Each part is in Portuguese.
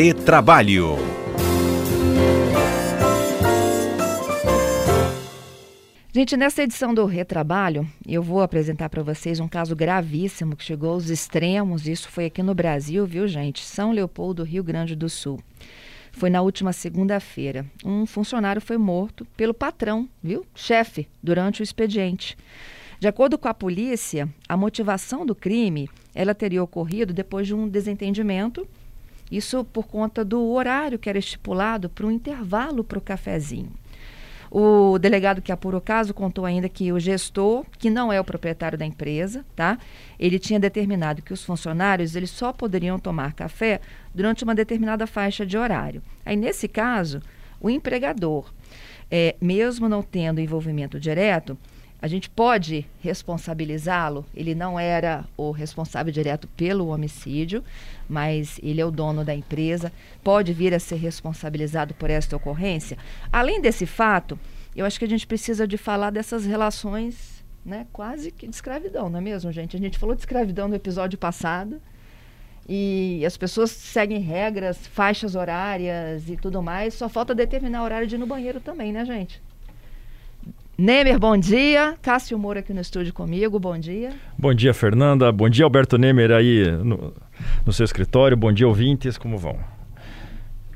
Retrabalho. Gente, nessa edição do Retrabalho, eu vou apresentar para vocês um caso gravíssimo que chegou aos extremos. Isso foi aqui no Brasil, viu, gente? São Leopoldo, Rio Grande do Sul. Foi na última segunda-feira. Um funcionário foi morto pelo patrão, viu? Chefe, durante o expediente. De acordo com a polícia, a motivação do crime ela teria ocorrido depois de um desentendimento. Isso por conta do horário que era estipulado para o intervalo para o cafezinho. O delegado que apurou o caso contou ainda que o gestor, que não é o proprietário da empresa, tá? Ele tinha determinado que os funcionários eles só poderiam tomar café durante uma determinada faixa de horário. Aí nesse caso, o empregador, é, mesmo não tendo envolvimento direto, a gente pode responsabilizá-lo. Ele não era o responsável direto pelo homicídio, mas ele é o dono da empresa. Pode vir a ser responsabilizado por esta ocorrência. Além desse fato, eu acho que a gente precisa de falar dessas relações, né, quase que de escravidão, não é mesmo, gente? A gente falou de escravidão no episódio passado. E as pessoas seguem regras, faixas horárias e tudo mais. Só falta determinar o horário de ir no banheiro também, né, gente? Nemer, bom dia. Cássio Moura aqui no estúdio comigo, bom dia. Bom dia, Fernanda. Bom dia, Alberto Nemer aí no, no seu escritório. Bom dia, ouvintes, como vão?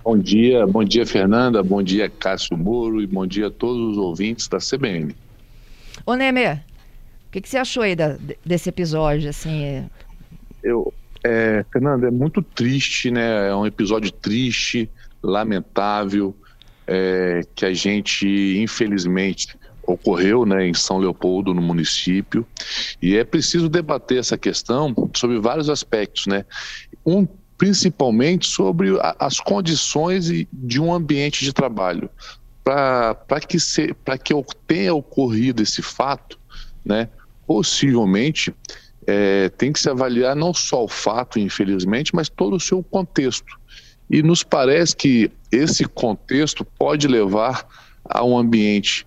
Bom dia, bom dia, Fernanda. Bom dia, Cássio Moro e bom dia a todos os ouvintes da CBN. Ô, Nemer, o que, que, você achou aí da, desse episódio, assim? É... Eu, é, Fernanda, é muito triste, né? É um episódio triste, lamentável, é, que a gente, infelizmente, ocorreu né, em São Leopoldo, no município, e é preciso debater essa questão sobre vários aspectos, né? Um, principalmente sobre a, as condições de um ambiente de trabalho. Para que, se, que tenha ocorrido esse fato, né, possivelmente é, tem que se avaliar não só o fato, infelizmente, mas todo o seu contexto. E nos parece que esse contexto pode levar a um ambiente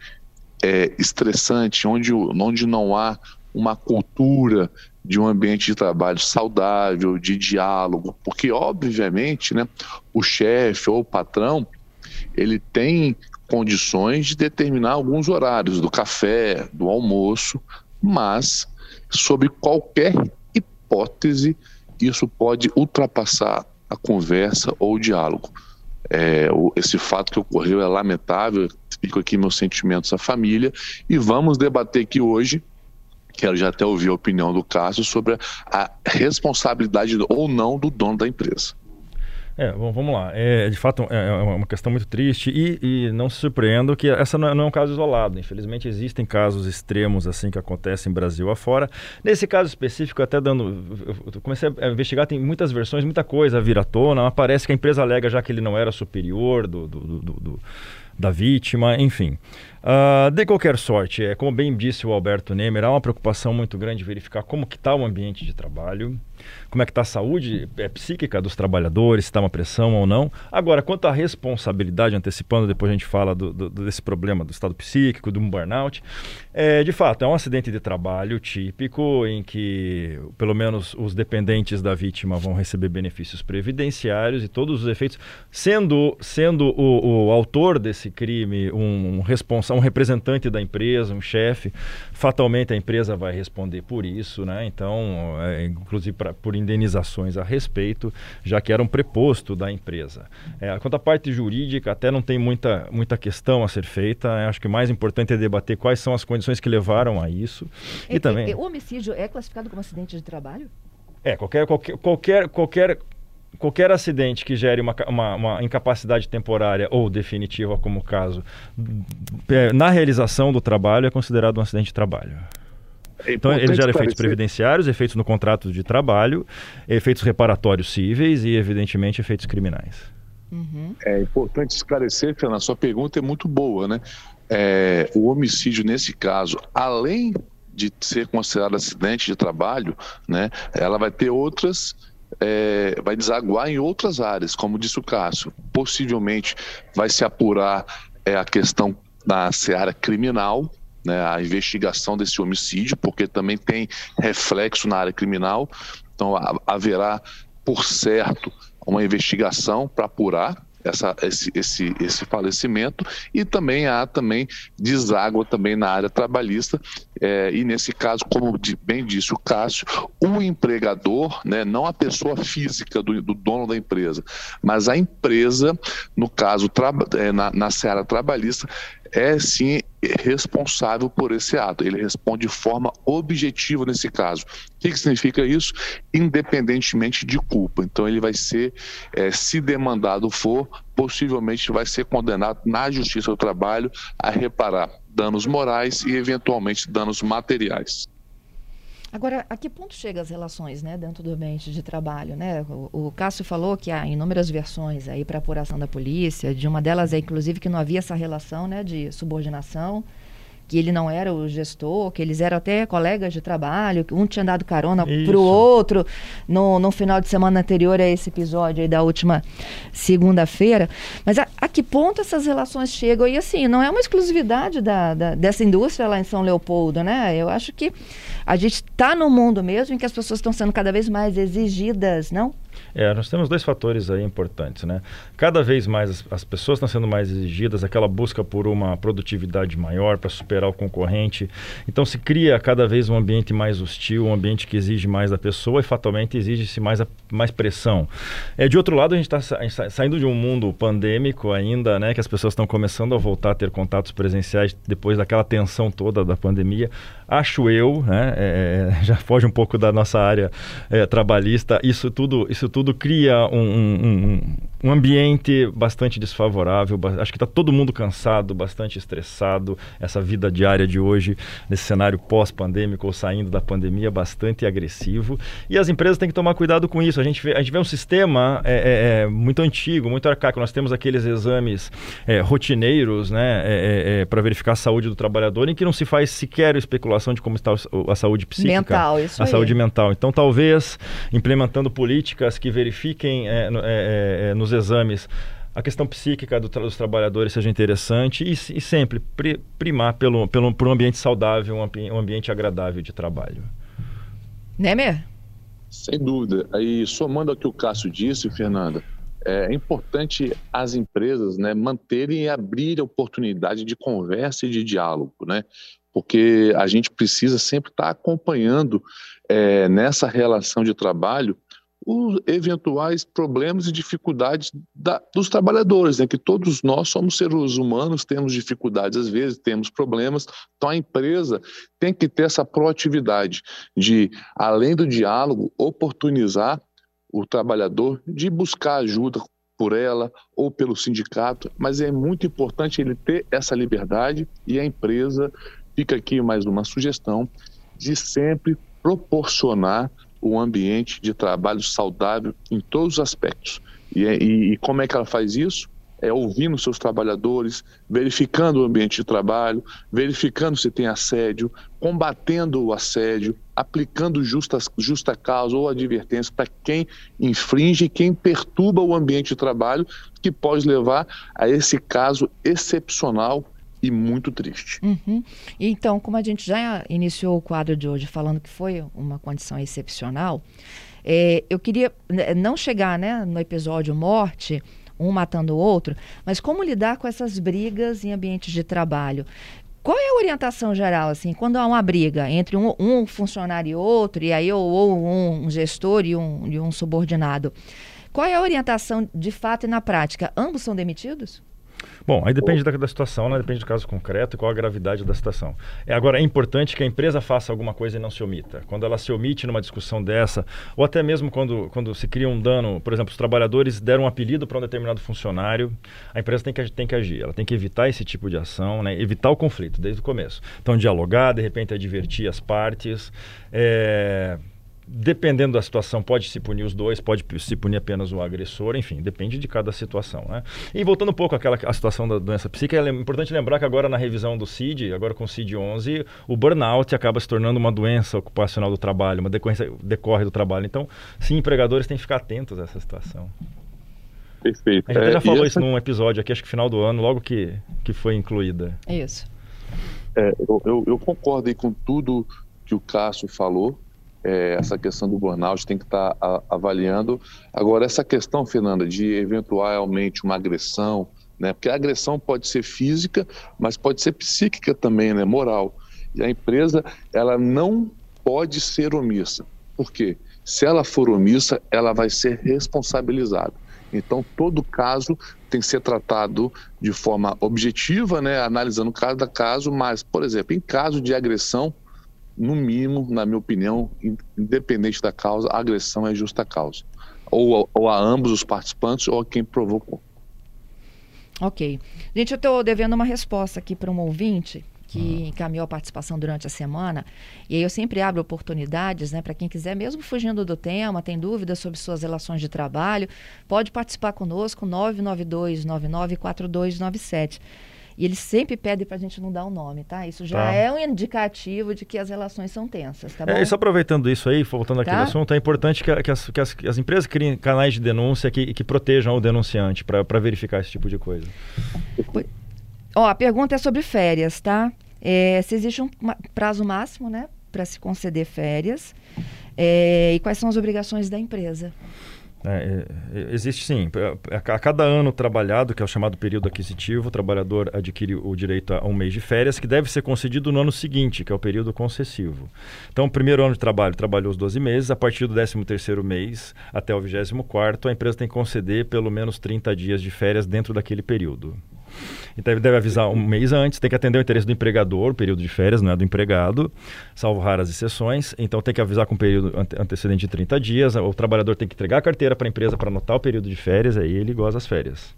é, estressante, onde, onde não há uma cultura de um ambiente de trabalho saudável, de diálogo, porque obviamente, né, o chefe ou o patrão, ele tem condições de determinar alguns horários do café, do almoço, mas sob qualquer hipótese isso pode ultrapassar a conversa ou o diálogo. É, esse fato que ocorreu é lamentável, fico aqui meus sentimentos à família e vamos debater aqui hoje. Quero já até ouvir a opinião do Cássio sobre a responsabilidade ou não do dono da empresa. É, bom, vamos lá. É, de fato, é, é uma questão muito triste e, e não se surpreendo que essa não é, não é, um caso isolado. Infelizmente, existem casos extremos assim que acontecem em Brasil afora. Nesse caso específico, até dando... Eu comecei a investigar, tem muitas versões, muita coisa vir à tona. Parece que a empresa alega já que ele não era superior do, do, do, do da vítima, enfim. Uh, de qualquer sorte, é, como bem disse o Alberto Nemer, há uma preocupação muito grande de verificar como que está o ambiente de trabalho, como é que está a saúde é, psíquica dos trabalhadores, se está uma pressão ou não. Agora, quanto à responsabilidade, antecipando, depois a gente fala do, do, desse problema do estado psíquico, do burnout, é, de fato, é um acidente de trabalho típico em que, pelo menos, os dependentes da vítima vão receber benefícios previdenciários e todos os efeitos, sendo, sendo o, o autor desse crime um, um responsável um representante da empresa, um chefe, fatalmente a empresa vai responder por isso, né? Então, é, inclusive pra, por indenizações a respeito, já que era um preposto da empresa. É, quanto à parte jurídica, até não tem muita, muita questão a ser feita. Né? Acho que o mais importante é debater quais são as condições que levaram a isso. E, e também. E, o homicídio é classificado como acidente de trabalho? É, qualquer, qualquer, qualquer, qualquer qualquer acidente que gere uma, uma, uma, incapacidade temporária ou definitiva, como o caso, é, na realização do trabalho é considerado um acidente de trabalho. É então, ele gera efeitos previdenciários, efeitos no contrato de trabalho, efeitos reparatórios cíveis e, evidentemente, efeitos criminais. Uhum. É importante esclarecer, Fernanda, sua pergunta é muito boa, né? É, o homicídio, nesse caso, além de ser considerado acidente de trabalho, né, ela vai ter outras é, vai desaguar em outras áreas, como disse o Cássio. Possivelmente vai se apurar é, a questão da seara criminal, né, a investigação desse homicídio, porque também tem reflexo na área criminal. Então haverá, por certo, uma investigação para apurar essa, esse, esse, esse falecimento e também há também deságua também na área trabalhista é, e nesse caso, como bem disse o Cássio, o empregador, né, não a pessoa física do, do dono da empresa, mas a empresa, no caso é, na, na seara trabalhista, é sim responsável por esse ato. Ele responde de forma objetiva nesse caso. O que, que significa isso? Independentemente de culpa. Então, ele vai ser, é, se demandado for, possivelmente vai ser condenado na Justiça do Trabalho a reparar danos morais e, eventualmente, danos materiais. Agora, a que ponto chegam as relações né, dentro do ambiente de trabalho? Né? O, o Cássio falou que há inúmeras versões aí para apuração da polícia, de uma delas é inclusive que não havia essa relação né, de subordinação que ele não era o gestor, que eles eram até colegas de trabalho, que um tinha dado carona para o outro no, no final de semana anterior a esse episódio aí da última segunda-feira. Mas a, a, que ponto essas relações chegam? E assim, não é uma exclusividade da, da, dessa indústria lá em São Leopoldo, né? Eu acho que a gente está no mundo mesmo em que as pessoas estão sendo cada vez mais exigidas, não? É, nós temos dois fatores aí importantes, né? Cada vez mais as, as pessoas estão sendo mais exigidas, aquela busca por uma produtividade maior para superar o concorrente. Então se cria cada vez um ambiente mais hostil, um ambiente que exige mais da pessoa e fatalmente exige-se mais, mais pressão. É, de outro lado, a gente está sa saindo de um mundo pandêmico ainda, né? Que as pessoas estão começando a voltar a ter contatos presenciais depois daquela tensão toda da pandemia. Acho eu, né? É, é já foge um pouco da nossa área é, trabalhista. Isso tudo, isso tudo cria um, um, um, um ambiente bastante desfavorável. Acho que está todo mundo cansado, bastante estressado. Essa vida diária de hoje, nesse cenário pós-pandêmico ou saindo da pandemia, bastante agressivo. E as empresas têm que tomar cuidado com isso. A gente vê, a gente vê um sistema é, é, é muito antigo, muito arcaico. Nós temos aqueles exames é, rotineiros né, é, é, para verificar a saúde do trabalhador, em que não se faz sequer especulação de como está a saúde psíquica. Mental, isso A aí. saúde mental. Então, talvez, implementando políticas que verifiquem nos exames a questão psíquica do dos trabalhadores seja interessante e, e sempre pri, primar pelo, pelo, por um ambiente saudável, um, um ambiente agradável de trabalho. Nemer? Sem dúvida. Aí, somando ao que o Cássio disse, Fernanda, é importante as empresas né, manterem e abrir a oportunidade de conversa e de diálogo, né? porque a gente precisa sempre estar acompanhando é, nessa relação de trabalho os eventuais problemas e dificuldades da, dos trabalhadores, né? que todos nós somos seres humanos, temos dificuldades às vezes, temos problemas, então a empresa tem que ter essa proatividade de, além do diálogo, oportunizar o trabalhador de buscar ajuda por ela ou pelo sindicato, mas é muito importante ele ter essa liberdade e a empresa, fica aqui mais uma sugestão, de sempre proporcionar um ambiente de trabalho saudável em todos os aspectos. E, é, e, e como é que ela faz isso? É ouvindo seus trabalhadores, verificando o ambiente de trabalho, verificando se tem assédio, combatendo o assédio, aplicando justa, justa causa ou advertência para quem infringe, quem perturba o ambiente de trabalho, que pode levar a esse caso excepcional e muito triste. Uhum. Então, como a gente já iniciou o quadro de hoje falando que foi uma condição excepcional, é, eu queria né, não chegar né, no episódio morte, um matando o outro, mas como lidar com essas brigas em ambientes de trabalho. Qual é a orientação geral, assim, quando há uma briga entre um, um funcionário e outro, e aí ou, ou um gestor e um, e um subordinado? Qual é a orientação de fato e na prática? Ambos são demitidos? Bom, aí depende da, da, situação, né? depende do caso concreto e qual a gravidade da situação. É, agora, é importante que a empresa faça alguma coisa e não se omita. Quando ela se omite numa discussão dessa, ou até mesmo quando, quando se cria um dano, por exemplo, os trabalhadores deram um apelido para um determinado funcionário, a empresa tem que, tem que agir, ela tem que evitar esse tipo de ação, né? evitar o conflito desde o começo. Então, dialogar, de repente, advertir as partes. É dependendo da situação, pode se punir os dois, pode se punir apenas o agressor, enfim, depende de cada situação. Né? E voltando um pouco àquela a situação da doença psíquica, é importante lembrar que agora na revisão do CID, agora com o CID 11, o burnout acaba se tornando uma doença ocupacional do trabalho, uma decorrência decorre do trabalho. Então, sim, empregadores têm que ficar atentos a essa situação. Perfeito. A gente é, já falou essa... isso num episódio aqui, acho que final do ano, logo que, que foi incluída. Isso. É, eu, eu, eu concordo com tudo que o Cássio falou, é, essa questão do burnout tem que estar tá avaliando. Agora, essa questão, Fernanda, de eventualmente uma agressão, né? Porque a agressão pode ser física, mas pode ser psíquica também, né? Moral. E a empresa, ela não pode ser omissa. Por quê? Se ela for omissa, ela vai ser responsabilizada. Então, todo caso tem que ser tratado de forma objetiva, né, analisando cada caso, mas, por exemplo, em caso de agressão, no mínimo, na minha opinião, independente da causa, a agressão é justa causa. Ou, ou a ambos os participantes ou a quem provocou. Ok. Gente, eu estou devendo uma resposta aqui para um ouvinte que encaminhou a participação durante a semana. E aí eu sempre abro oportunidades, né, para quem quiser, mesmo fugindo do tema, tem dúvidas sobre suas relações de trabalho, pode participar conosco, 992 994297. E eles sempre pedem para a gente não dar o nome, tá? Isso já tá. é um indicativo de que as relações são tensas, tá bom? É, e só aproveitando isso aí, voltando aqui tá? assunto, é importante que, que, as, que, as, que, as, empresas criem canais de denúncia que, que protejam o denunciante para verificar esse tipo de coisa. Ó, a pergunta é sobre férias, tá? É, se existe um prazo máximo, né, para se conceder férias é, e quais são as obrigações da empresa? É, é, existe sim. A, cada ano trabalhado, que é o chamado período aquisitivo, o trabalhador adquire o direito a um mês de férias, que deve ser concedido no ano seguinte, que é o período concessivo. Então, o primeiro ano de trabalho trabalhou os 12 meses, a partir do 13º mês até o 24º, a empresa tem que conceder pelo menos 30 dias de férias dentro daquele período. Então deve avisar um mês antes, tem que atender o interesse do empregador, período de férias não é do empregado, salvo raras exceções. Então tem que avisar com um período antecedente de 30 dias. O trabalhador tem que entregar a carteira para a empresa para anotar o período de férias, aí ele goza as férias.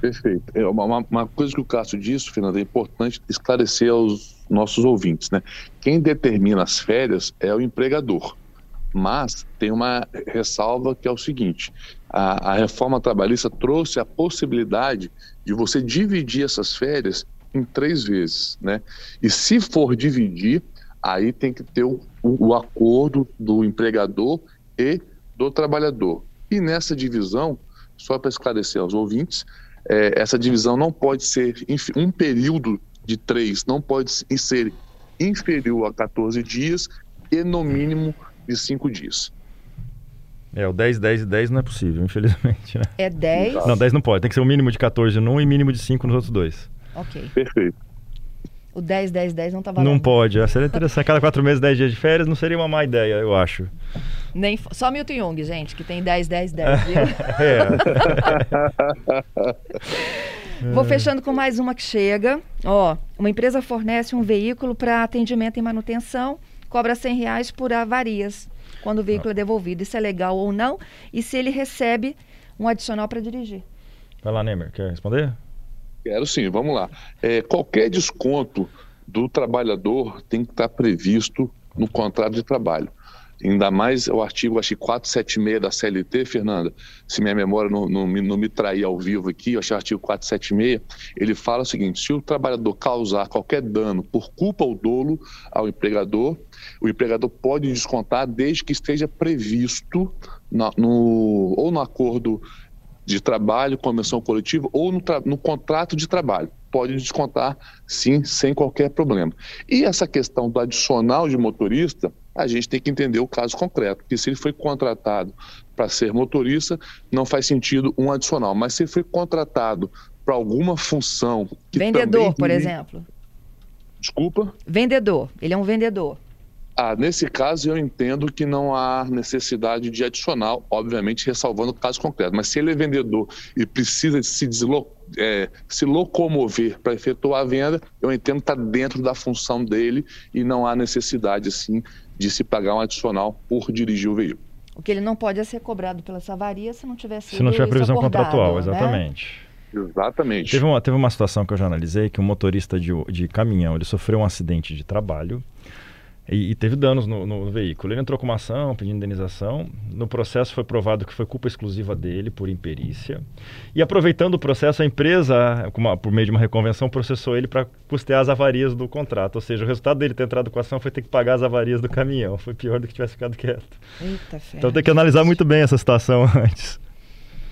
Perfeito. É uma, uma, coisa que o Cássio disse, Fernando, é importante esclarecer aos nossos ouvintes, né? Quem determina as férias é o empregador. Mas tem uma ressalva que é o seguinte: a, a reforma trabalhista trouxe a possibilidade de você dividir essas férias em três vezes, né? E se for dividir, aí tem que ter o, o acordo do empregador e do trabalhador. E nessa divisão, só para esclarecer aos ouvintes, é, essa divisão não pode ser um período de três, não pode ser inferior a 14 dias e no mínimo de cinco dias. É, o 10, 10 e 10 não é possível, infelizmente. Né? É 10? Não, 10 não pode. Tem que ser um mínimo de 14 num e mínimo de 5 nos outros dois. Ok. Perfeito. O 10, 10, 10 não tá valendo. Não pode. Seria interessante. Cada 4 meses, 10 dias de férias não seria uma má ideia, eu acho. Nem, só Milton Jung, gente, que tem 10, 10, 10, viu? é. Vou fechando com mais uma que chega. Ó, uma empresa fornece um veículo para atendimento e manutenção, cobra 100 reais por avarias quando o veículo é devolvido. Isso é legal ou não? E se ele recebe um adicional para dirigir? Vai lá, Nemer, quer responder? Quero sim, vamos lá. É, qualquer desconto do trabalhador tem que estar previsto no contrato de trabalho. Ainda mais o artigo, acho que 476 da CLT, Fernanda, se minha memória não, não, não me trair ao vivo aqui, eu acho que o artigo 476, ele fala o seguinte: se o trabalhador causar qualquer dano por culpa ou dolo ao empregador, o empregador pode descontar desde que esteja previsto no, no ou no acordo de trabalho, convenção coletiva, ou no, no contrato de trabalho. Pode descontar sim, sem qualquer problema. E essa questão do adicional de motorista, a gente tem que entender o caso concreto, porque se ele foi contratado para ser motorista, não faz sentido um adicional, mas se ele foi contratado para alguma função vendedor, também... por exemplo. Desculpa? Vendedor, ele é um vendedor. Ah, nesse caso, eu entendo que não há necessidade de adicional, obviamente ressalvando o caso concreto. Mas se ele é vendedor e precisa se, é, se locomover para efetuar a venda, eu entendo que está dentro da função dele e não há necessidade, assim, de se pagar um adicional por dirigir o veículo. O que ele não pode é ser cobrado pela avaria se não tiver sido Se não tiver previsão acordado, contratual, né? exatamente. Né? Exatamente. Teve uma, teve uma situação que eu já analisei que um motorista de, de caminhão ele sofreu um acidente de trabalho e, e, teve danos no, no, veículo. Ele entrou com uma ação pedindo indenização. No processo foi provado que foi culpa exclusiva dele por imperícia. E aproveitando o processo, a empresa, uma, por meio de uma reconvenção, processou ele para custear as avarias do contrato. Ou seja, o resultado dele ter entrado com a ação foi ter que pagar as avarias do caminhão. Foi pior do que tivesse ficado quieto. Eita, então tem que analisar muito bem essa situação antes.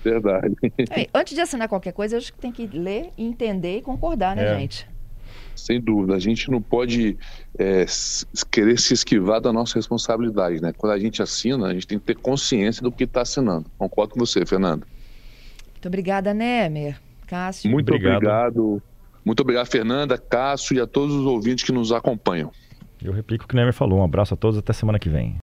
Verdade. É, antes de assinar qualquer coisa, acho que tem que ler, entender e concordar, né, é. gente? Sem dúvida, a gente não pode é, querer se esquivar da nossa responsabilidade, né? Quando a gente assina, a gente tem que ter consciência do que está assinando. Concordo com você, Fernando. Muito obrigada, Nemer. Cássio. Muito obrigado. obrigado. Muito obrigado, Fernanda, Cássio e a todos os ouvintes que nos acompanham. Eu replico o que o Nemer falou. Um abraço a todos, até semana que vem.